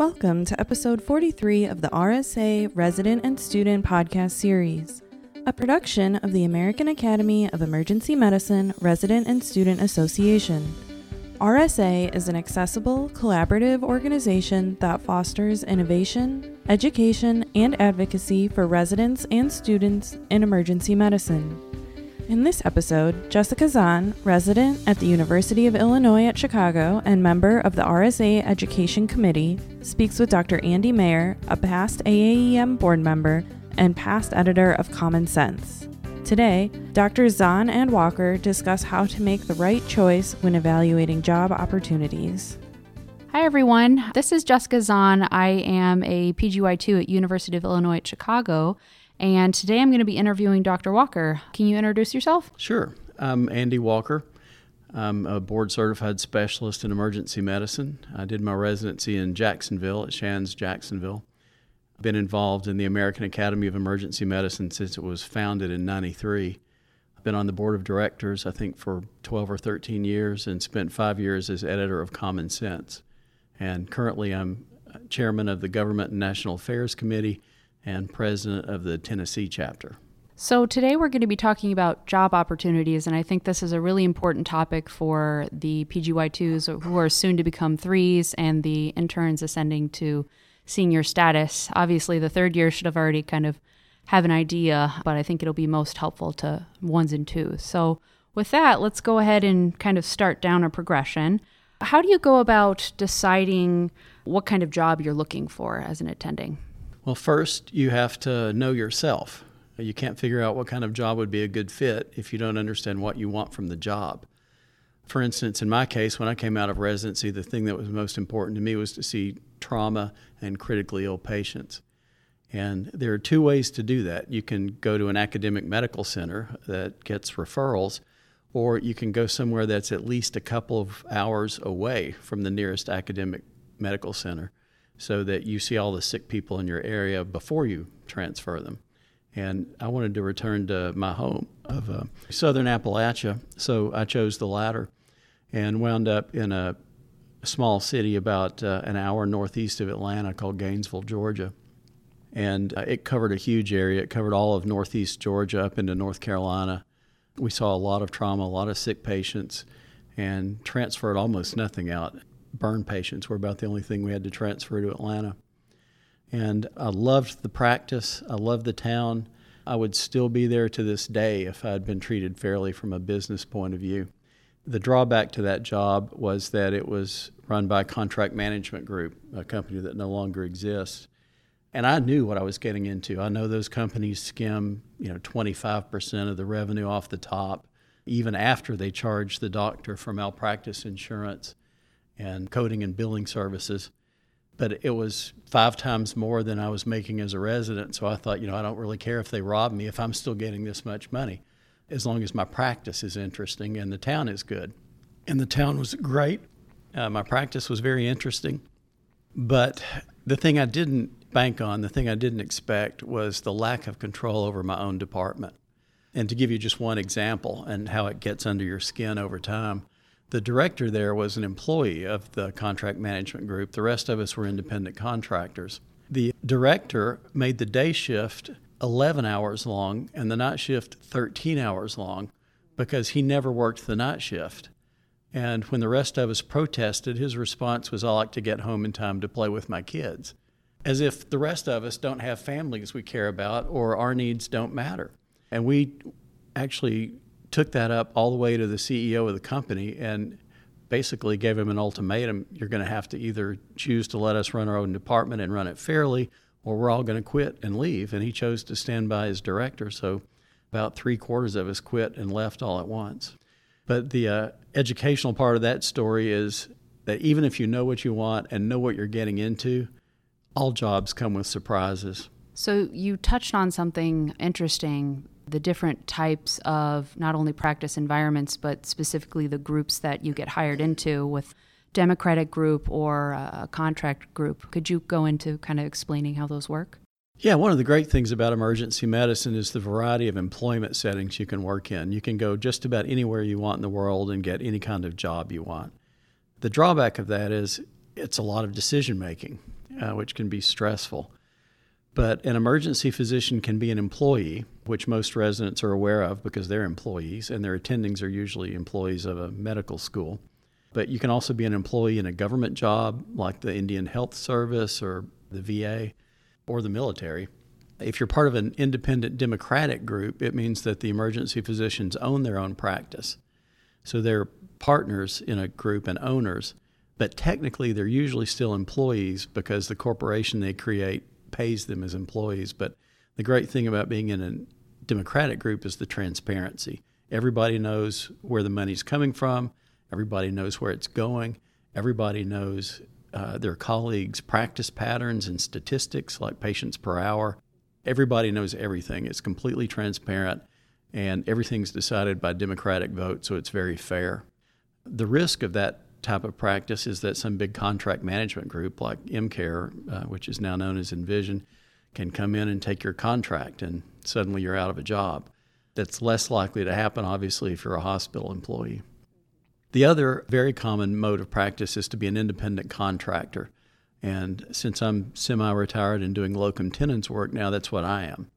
Welcome to episode 43 of the RSA Resident and Student Podcast Series, a production of the American Academy of Emergency Medicine Resident and Student Association. RSA is an accessible, collaborative organization that fosters innovation, education, and advocacy for residents and students in emergency medicine. In this episode, Jessica Zahn, resident at the University of Illinois at Chicago and member of the RSA Education Committee, speaks with Dr. Andy Mayer, a past AAEM board member and past editor of Common Sense. Today, Drs. Zahn and Walker discuss how to make the right choice when evaluating job opportunities. Hi, everyone. This is Jessica Zahn. I am a PGY2 at University of Illinois at Chicago, and today I'm going to be interviewing Dr. Walker. Can you introduce yourself? Sure. I'm Andy Walker. I'm a board certified specialist in emergency medicine. I did my residency in Jacksonville at Shands Jacksonville I've been involved in the American Academy of Emergency Medicine since it was founded in 93. I've been on the board of directors, I think, for 12 or 13 years and spent five years as editor of Common Sense. And currently, I'm chairman of the Government and National Affairs Committee and president of the Tennessee chapter. So, today we're going to be talking about job opportunities, and I think this is a really important topic for the PGY2s who are soon to become threes and the interns ascending to senior status. Obviously, the third year should have already kind of have an idea, but I think it'll be most helpful to ones and twos. So, with that, let's go ahead and kind of start down a progression. How do you go about deciding what kind of job you're looking for as an attending? Well, first, you have to know yourself. You can't figure out what kind of job would be a good fit if you don't understand what you want from the job. For instance, in my case, when I came out of residency, the thing that was most important to me was to see trauma and critically ill patients. And there are two ways to do that. You can go to an academic medical center that gets referrals, or you can go somewhere that's at least a couple of hours away from the nearest academic medical center so that you see all the sick people in your area before you transfer them. And I wanted to return to my home of uh, southern Appalachia, so I chose the latter and wound up in a small city about uh, an hour northeast of Atlanta called Gainesville, Georgia. And uh, it covered a huge area. It covered all of northeast Georgia up into North Carolina. We saw a lot of trauma, a lot of sick patients, and transferred almost nothing out. Burn patients were about the only thing we had to transfer to Atlanta. And I loved the practice, I loved the town. I would still be there to this day if I had been treated fairly from a business point of view. The drawback to that job was that it was run by a contract management group, a company that no longer exists. And I knew what I was getting into. I know those companies skim, you know, 25% of the revenue off the top, even after they charge the doctor for malpractice insurance and coding and billing services. But it was five times more than I was making as a resident. So I thought, you know, I don't really care if they rob me if I'm still getting this much money as long as my practice is interesting and the town is good. And the town was great. Uh, my practice was very interesting. But the thing I didn't bank on, the thing I didn't expect, was the lack of control over my own department. And to give you just one example and how it gets under your skin over time, the director there was an employee of the contract management group. The rest of us were independent contractors. The director made the day shift 11 hours long and the night shift 13 hours long because he never worked the night shift. And when the rest of us protested, his response was, I like to get home in time to play with my kids. As if the rest of us don't have families we care about or our needs don't matter. And we actually took that up all the way to the CEO of the company and basically gave him an ultimatum you're going to have to either choose to let us run our own department and run it fairly, or we're all going to quit and leave. And he chose to stand by his director. So about three quarters of us quit and left all at once. But the uh, educational part of that story is that even if you know what you want and know what you're getting into, all jobs come with surprises. So you touched on something interesting the different types of not only practice environments, but specifically the groups that you get hired into with democratic group or a contract group. Could you go into kind of explaining how those work? Yeah, one of the great things about emergency medicine is the variety of employment settings you can work in. You can go just about anywhere you want in the world and get any kind of job you want. The drawback of that is it's a lot of decision making. uh, which can be stressful. But an emergency physician can be an employee, which most residents are aware of because they're employees, and their attendings are usually employees of a medical school. But you can also be an employee in a government job like the Indian Health Service or the VA or the military. If you're part of an independent democratic group, it means that the emergency physicians own their own practice. So they're partners in a group and owners, but technically they're usually still employees because the corporation they create pays them as employees. But the great thing about being in a democratic group is the transparency. Everybody knows where the money's coming from, everybody knows where it's going, everybody knows uh, their colleagues' practice patterns and statistics like patients per hour. Everybody knows everything. It's completely transparent, and everything's decided by democratic vote, so it's very fair. The risk of that type of practice is that some big contract management group like EmCare, uh, which is now known as Envision, can come in and take your contract, and suddenly you're out of a job. That's less likely to happen, obviously, if you're a hospital employee. The other very common mode of practice is to be an independent contractor. And since I'm semi retired and doing locum tenens work now, that's what I am.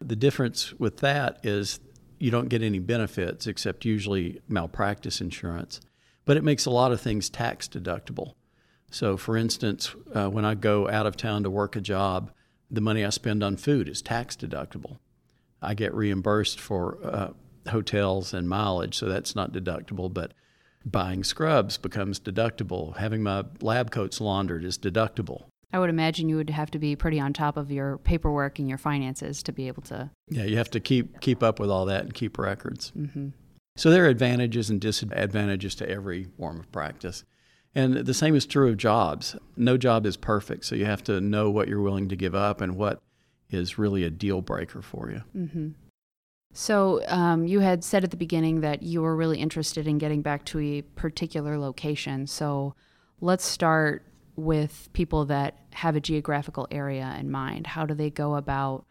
The difference with that is you don't get any benefits except usually malpractice insurance, but it makes a lot of things tax deductible. So, for instance, uh, when I go out of town to work a job, the money I spend on food is tax deductible. I get reimbursed for uh, hotels and mileage, so that's not deductible, but Buying scrubs becomes deductible. Having my lab coats laundered is deductible. I would imagine you would have to be pretty on top of your paperwork and your finances to be able to. Yeah, you have to keep keep up with all that and keep records. Mm-hmm. So there are advantages and disadvantages to every form of practice. And the same is true of jobs. No job is perfect, so you have to know what you're willing to give up and what is really a deal breaker for you. Mm-hmm. So, um, you had said at the beginning that you were really interested in getting back to a particular location. So, let's start with people that have a geographical area in mind. How do they go about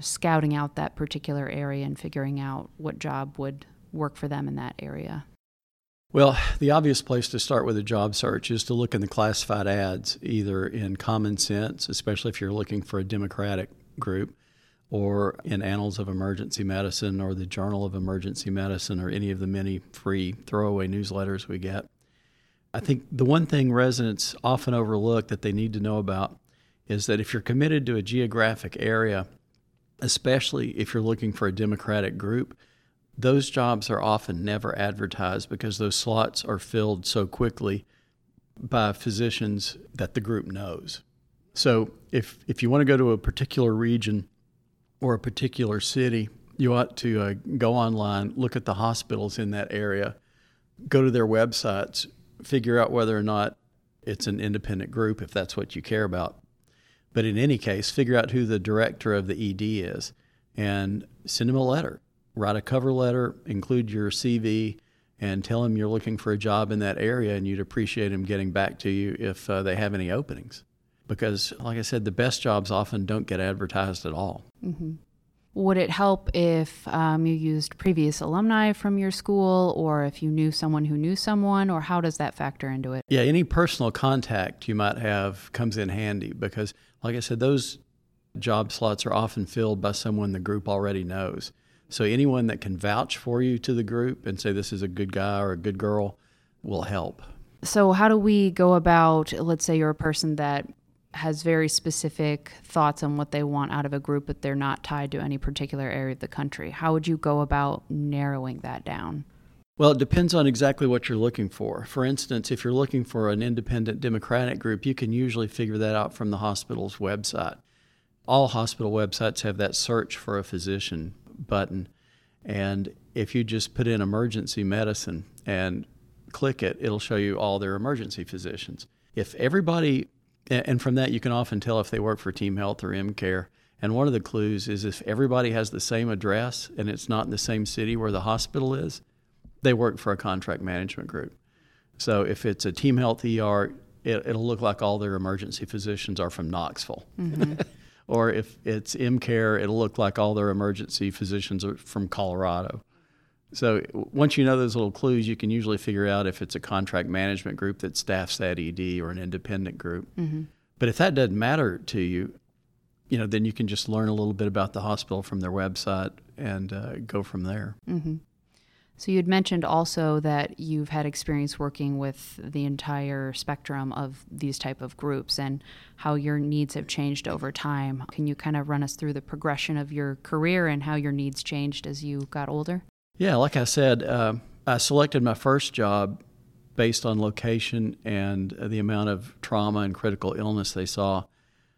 scouting out that particular area and figuring out what job would work for them in that area? Well, the obvious place to start with a job search is to look in the classified ads, either in Common Sense, especially if you're looking for a Democratic group, or in Annals of Emergency Medicine or the Journal of Emergency Medicine or any of the many free throwaway newsletters we get. I think the one thing residents often overlook that they need to know about is that if you're committed to a geographic area, especially if you're looking for a Democratic group, those jobs are often never advertised because those slots are filled so quickly by physicians that the group knows. So if if you want to go to a particular region or a particular city, you ought to uh, go online, look at the hospitals in that area, go to their websites, figure out whether or not it's an independent group if that's what you care about. But in any case, figure out who the director of the ED is and send him a letter. Write a cover letter, include your CV, and tell them you're looking for a job in that area and you'd appreciate them getting back to you if uh, they have any openings because, like I said, the best jobs often don't get advertised at all. Mm-hmm. Would it help if um, you used previous alumni from your school or if you knew someone who knew someone, or how does that factor into it? Yeah, any personal contact you might have comes in handy because, like I said, those job slots are often filled by someone the group already knows. So anyone that can vouch for you to the group and say this is a good guy or a good girl will help. So, how do we go about, let's say you're a person that has very specific thoughts on what they want out of a group, but they're not tied to any particular area of the country. How would you go about narrowing that down? Well, it depends on exactly what you're looking for. For instance, if you're looking for an independent Democratic group, you can usually figure that out from the hospital's website. All hospital websites have that search for a physician button. And if you just put in emergency medicine and click it, it'll show you all their emergency physicians. If everybody and from that, you can often tell if they work for Team Health or EmCare. And one of the clues is if everybody has the same address and it's not in the same city where the hospital is, they work for a contract management group. So if it's a Team Health ER, it, will look like all their emergency physicians are from Knoxville. Mm-hmm. or if it's EmCare, it'll look like all their emergency physicians are from Colorado. So once you know those little clues, you can usually figure out if it's a contract management group that staffs that ED or an independent group. Mm-hmm. But if that doesn't matter to you, you know, then you can just learn a little bit about the hospital from their website and uh, go from there. Mm-hmm. So you had mentioned also that you've had experience working with the entire spectrum of these type of groups and how your needs have changed over time. Can you kind of run us through the progression of your career and how your needs changed as you got older? Yeah, like I said, uh, I selected my first job based on location and the amount of trauma and critical illness they saw,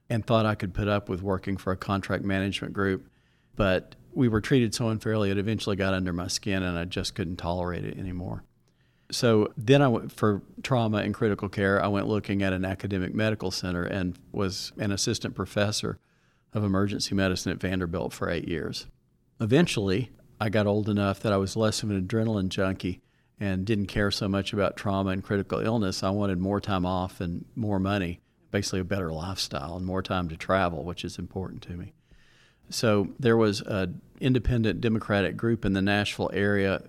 and thought I could put up with working for a contract management group. But we were treated so unfairly, it eventually got under my skin, and I just couldn't tolerate it anymore. So then I went for trauma and critical care. I went looking at an academic medical center and was an assistant professor of emergency medicine at Vanderbilt for eight years. Eventually, I got old enough that I was less of an adrenaline junkie and didn't care so much about trauma and critical illness. I wanted more time off and more money, basically a better lifestyle and more time to travel, which is important to me. So there was an independent Democratic group in the Nashville area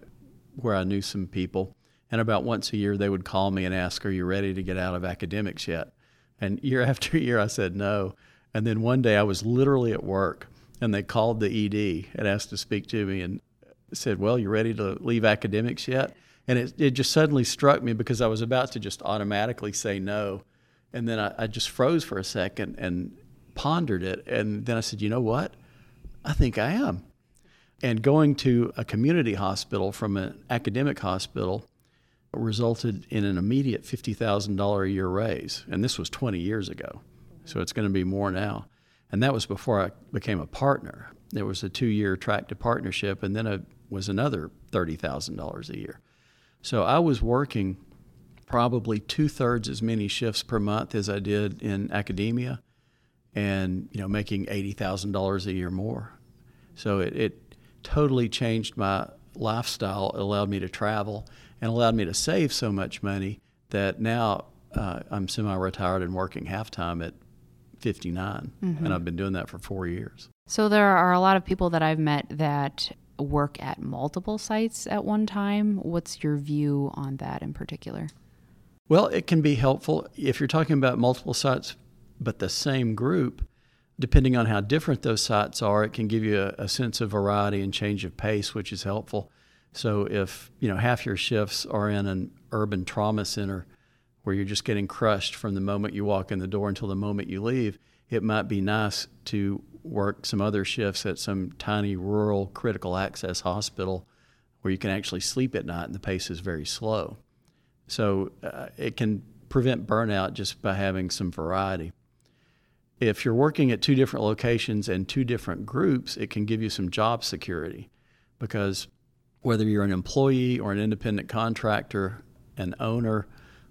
where I knew some people. And about once a year, they would call me and ask, Are you ready to get out of academics yet? And year after year, I said no. And then one day, I was literally at work, and they called the ED and asked to speak to me and said, Well, you're ready to leave academics yet? And it, it just suddenly struck me because I was about to just automatically say no. And then I, I just froze for a second and pondered it. And then I said, You know what? I think I am. And going to a community hospital from an academic hospital resulted in an immediate $50,000 a year raise. And this was 20 years ago. So it's going to be more now. And that was before I became a partner. There was a two year track to partnership, and then it was another $30,000 a year. So I was working probably two thirds as many shifts per month as I did in academia and you know making $80,000 a year more. So it, it totally changed my lifestyle, it allowed me to travel, and allowed me to save so much money that now uh, I'm semi retired and working half time at 59. Mm-hmm. And I've been doing that for four years. So there are a lot of people that I've met that work at multiple sites at one time. What's your view on that in particular? Well, it can be helpful if you're talking about multiple sites, but the same group depending on how different those sites are, it can give you a, a, sense of variety and change of pace, which is helpful. So if you know half your shifts are in an urban trauma center where you're just getting crushed from the moment you walk in the door until the moment you leave, it might be nice to work some other shifts at some tiny rural critical access hospital where you can actually sleep at night and the pace is very slow. So uh, it can prevent burnout just by having some variety if you're working at two different locations and two different groups, it can give you some job security because whether you're an employee or an independent contractor, an owner,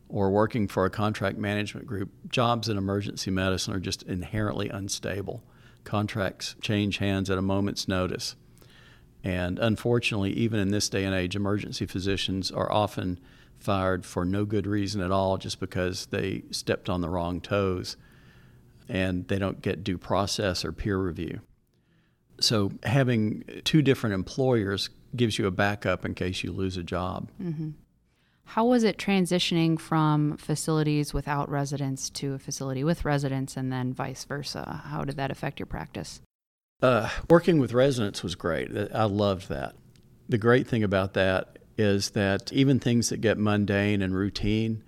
or working for a contract management group, jobs in emergency medicine are just inherently unstable. Contracts change hands at a moment's notice. And unfortunately, even in this day and age, emergency physicians are often fired for no good reason at all just because they stepped on the wrong toes and they don't get due process or peer review. So having two different employers gives you a backup in case you lose a job. Mm-hmm. How was it transitioning from facilities without residents to a facility with residents and then vice versa? How did that affect your practice? Uh, working with residents was great. I loved that. The great thing about that is that even things that get mundane and routine,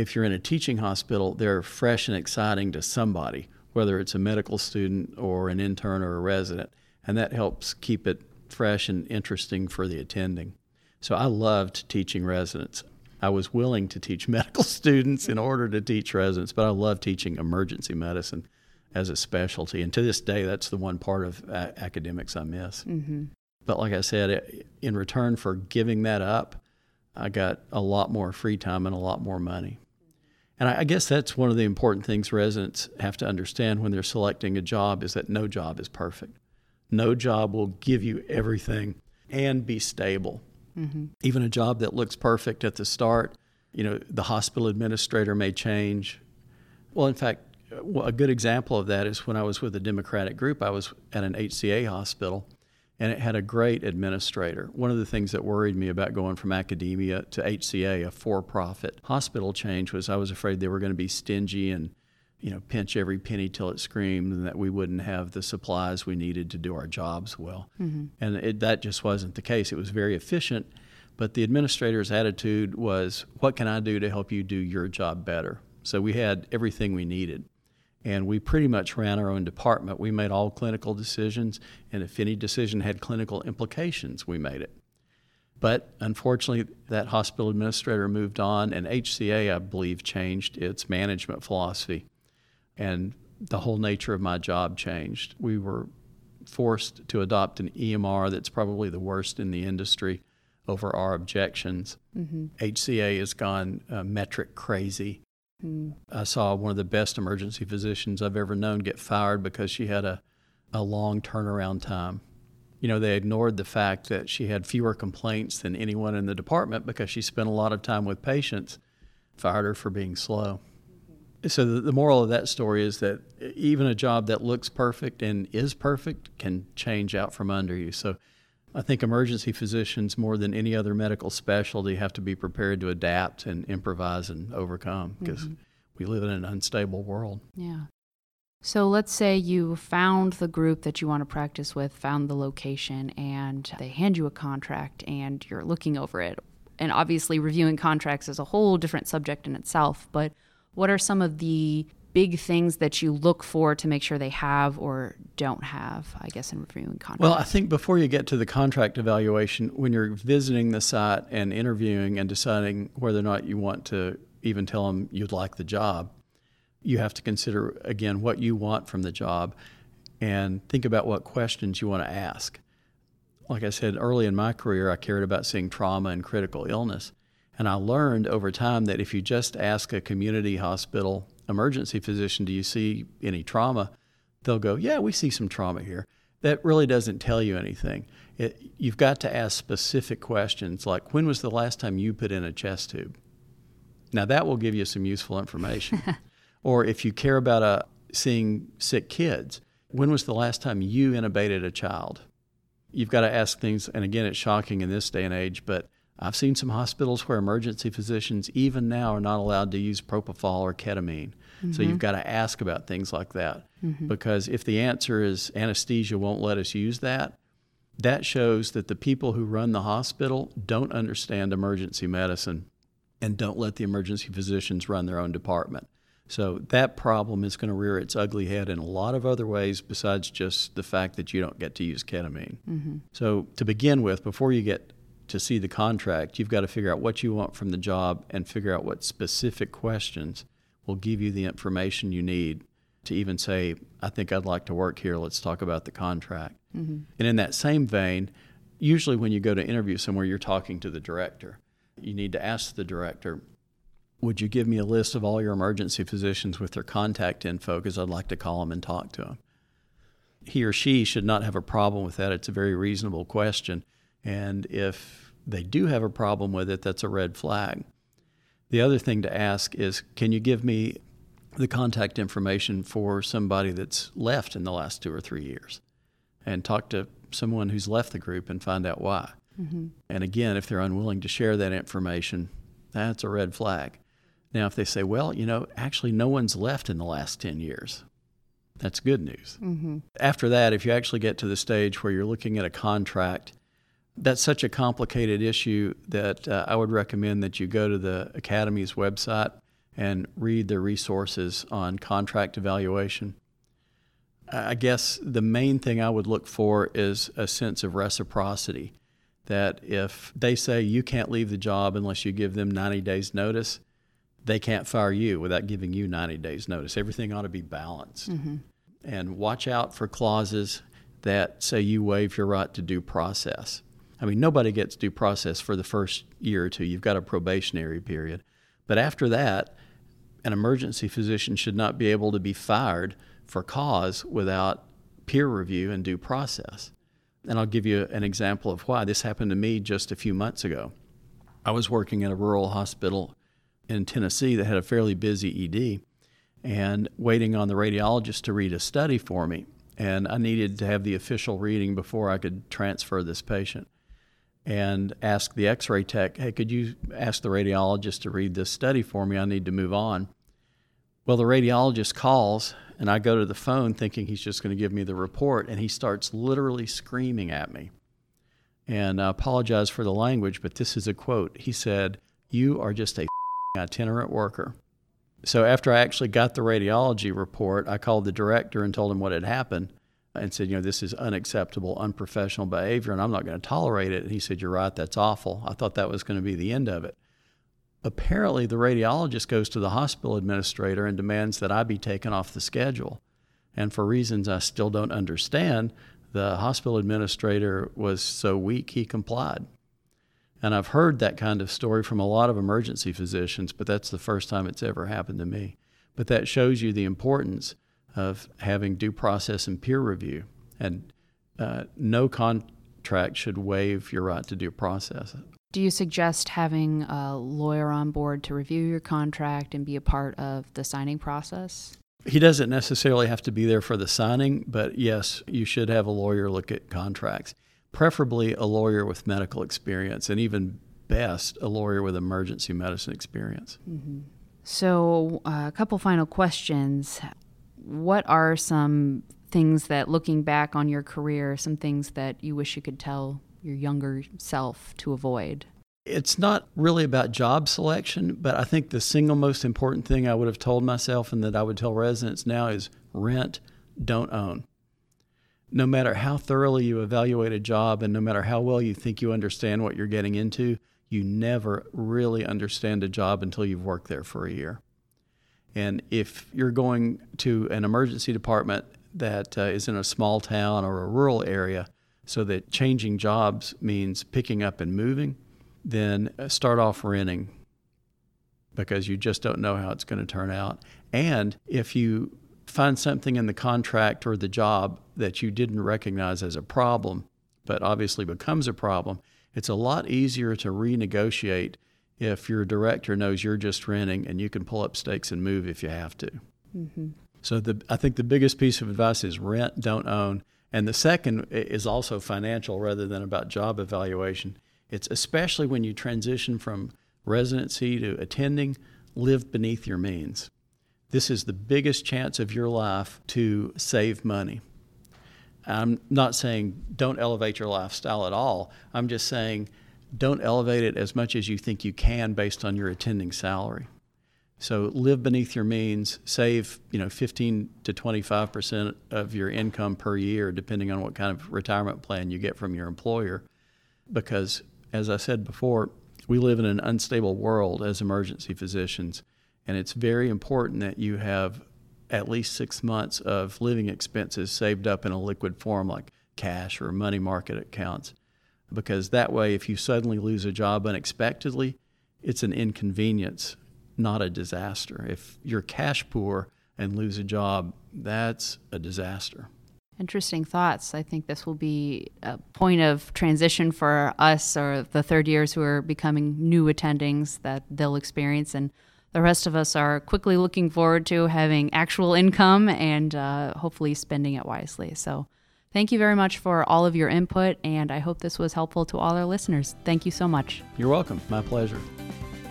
if you're in a teaching hospital, they're fresh and exciting to somebody, whether it's a medical student or an intern or a resident, and that helps keep it fresh and interesting for the attending. So I loved teaching residents. I was willing to teach medical students in order to teach residents, but I love teaching emergency medicine as a specialty. And to this day, that's the one part of a- academics I miss. Mm-hmm. But like I said, in return for giving that up, I got a lot more free time and a lot more money. And I guess that's one of the important things residents have to understand when they're selecting a job is that no job is perfect. No job will give you everything and be stable. Mm-hmm. Even a job that looks perfect at the start, you know, the hospital administrator may change. Well, in fact, a good example of that is when I was with a Democratic group, I was at an HCA hospital and it had a great administrator. One of the things that worried me about going from academia to HCA, a for profit hospital change, was I was afraid they were going to be stingy and you know, pinch every penny till it screamed and that we wouldn't have the supplies we needed to do our jobs well. Mm-hmm. And it, that just wasn't the case. It was very efficient, but the administrator's attitude was, What can I do to help you do your job better? So we had everything we needed. And we pretty much ran our own department. We made all clinical decisions, and if any decision had clinical implications, we made it. But unfortunately, that hospital administrator moved on, and HCA, I believe, changed its management philosophy. And the whole nature of my job changed. We were forced to adopt an EMR that's probably the worst in the industry over our objections. Mm-hmm. HCA has gone uh, metric crazy. Mm. I saw one of the best emergency physicians I've ever known get fired because she had a, a long turnaround time. You know, they ignored the fact that she had fewer complaints than anyone in the department because she spent a lot of time with patients, fired her for being slow. So, the, the moral of that story is that even a job that looks perfect and is perfect can change out from under you. So, I think emergency physicians, more than any other medical specialty, have to be prepared to adapt and improvise and overcome because mm-hmm. we live in an unstable world. Yeah. So let's say you found the group that you want to practice with, found the location, and they hand you a contract and you're looking over it. And obviously, reviewing contracts is a whole different subject in itself. But what are some of the big things that you look for to make sure they have or don't have, I guess, in reviewing contracts? Well, I think before you get to the contract evaluation, when you're visiting the site and interviewing and deciding whether or not you want to even tell them you'd like the job, you have to consider, again, what you want from the job and think about what questions you want to ask. Like I said early in my career, I cared about seeing trauma and critical illness. And I learned over time that if you just ask a community hospital emergency physician, Do you see any trauma? They'll go, Yeah, we see some trauma here. That really doesn't tell you anything. It, you've got to ask specific questions like, When was the last time you put in a chest tube? Now, that will give you some useful information. or if you care about uh, seeing sick kids, when was the last time you intubated a child? You've got to ask things, and again, it's shocking in this day and age, but I've seen some hospitals where emergency physicians, even now, are not allowed to use propofol or ketamine. Mm-hmm. So you've got to ask about things like that. Mm-hmm. Because if the answer is anesthesia won't let us use that, that shows that the people who run the hospital don't understand emergency medicine and don't let the emergency physicians run their own department. So that problem is going to rear its ugly head in a lot of other ways besides just the fact that you don't get to use ketamine. Mm-hmm. So to begin with, before you get to see the contract, you've got to figure out what you want from the job and figure out what specific questions will give you the information you need to even say, I think I'd like to work here. Let's talk about the contract. Mm-hmm. And in that same vein, usually when you go to interview somewhere, you're talking to the director. You need to ask the director, Would you give me a list of all your emergency physicians with their contact info? Because I'd like to call them and talk to them. He or she should not have a problem with that. It's a very reasonable question. And if they do have a problem with it, that's a red flag. The other thing to ask is can you give me the contact information for somebody that's left in the last two or three years? And talk to someone who's left the group and find out why. Mm-hmm. And again, if they're unwilling to share that information, that's a red flag. Now, if they say, well, you know, actually no one's left in the last 10 years, that's good news. Mm-hmm. After that, if you actually get to the stage where you're looking at a contract that's such a complicated issue that uh, I would recommend that you go to the Academy's website and read the resources on contract evaluation. I guess the main thing I would look for is a sense of reciprocity. That if they say you can't leave the job unless you give them 90 days' notice, they can't fire you without giving you 90 days' notice. Everything ought to be balanced. Mm-hmm. And watch out for clauses that say you waive your right to due process. I mean, nobody gets due process for the first year or two. You've got a probationary period. But after that, an emergency physician should not be able to be fired for cause without peer review and due process. And I'll give you an example of why. This happened to me just a few months ago. I was working at a rural hospital in Tennessee that had a fairly busy ED and waiting on the radiologist to read a study for me. And I needed to have the official reading before I could transfer this patient and ask the x ray tech, hey, could you ask the radiologist to read this study for me? I need to move on. Well, the radiologist calls, and I go to the phone thinking he's just going to give me the report, and he starts literally screaming at me. And I apologize for the language, but this is a quote. He said, You are just a itinerant worker. So after I actually got the radiology report, I called the director and told him what had happened and said, you know, this is unacceptable, unprofessional behavior, and I'm not going to tolerate it. And he said, You're right, that's awful. I thought that was going to be the end of it. Apparently, the radiologist goes to the hospital administrator and demands that I be taken off the schedule. And for reasons I still don't understand, the hospital administrator was so weak he complied. And I've heard that kind of story from a lot of emergency physicians, but that's the first time it's ever happened to me. But that shows you the importance of having due process and peer review. And uh, no contract should waive your right to due process. Do you suggest having a lawyer on board to review your contract and be a part of the signing process? He doesn't necessarily have to be there for the signing, but yes, you should have a lawyer look at contracts, preferably a lawyer with medical experience, and even best, a lawyer with emergency medicine experience. Mm-hmm. So, uh, a couple final questions what are some things that looking back on your career, some things that you wish you could tell your younger self to avoid? It's not really about job selection, but I think the single most important thing I would have told myself and that I would tell residents now is rent, don't own. No matter how thoroughly you evaluate a job and no matter how well you think you understand what you're getting into, you never really understand a job until you've worked there for a year. And if you're going to an emergency department that uh, is in a small town or a rural area, so that changing jobs means picking up and moving, then uh, start off renting because you just don't know how it's going to turn out. And if you find something in the contract or the job that you didn't recognize as a problem, but obviously becomes a problem, it's a lot easier to renegotiate if your director knows you're just renting and you can pull up stakes and move if you have to. Mm-hmm. So the, I think the biggest piece of advice is rent, don't own. And the second is also financial rather than about job evaluation. It's especially when you transition from residency to attending, live beneath your means. This is the biggest chance of your life to save money. I'm not saying don't elevate your lifestyle at all. I'm just saying don't elevate it as much as you think you can based on your attending salary. So live beneath your means, save, you know, 15 to 25% of your income per year depending on what kind of retirement plan you get from your employer because as I said before, we live in an unstable world as emergency physicians and it's very important that you have at least 6 months of living expenses saved up in a liquid form like cash or money market accounts because that way, if you suddenly lose a job unexpectedly, it's an inconvenience, not a disaster. If you're cash poor and lose a job, that's a disaster. Interesting thoughts. I think this will be a point of transition for us or the third years who are becoming new attendings that they'll experience. And the rest of us are quickly looking forward to having actual income and uh, hopefully spending it wisely. So, Thank you very much for all of your input, and I hope this was helpful to all our listeners. Thank you so much. You're welcome. My pleasure.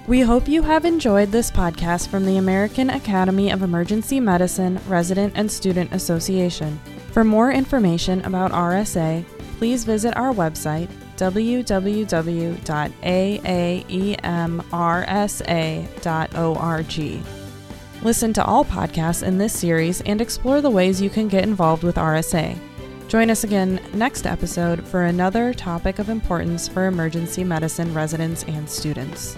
We hope you have enjoyed this podcast from the American Academy of Emergency Medicine Resident and Student Association. For more information about RSA, please visit our website www.aaemrsa.org. Listen to all podcasts in this series and explore the ways you can get involved with RSA. Join us again next episode for another topic of importance for emergency medicine residents and students.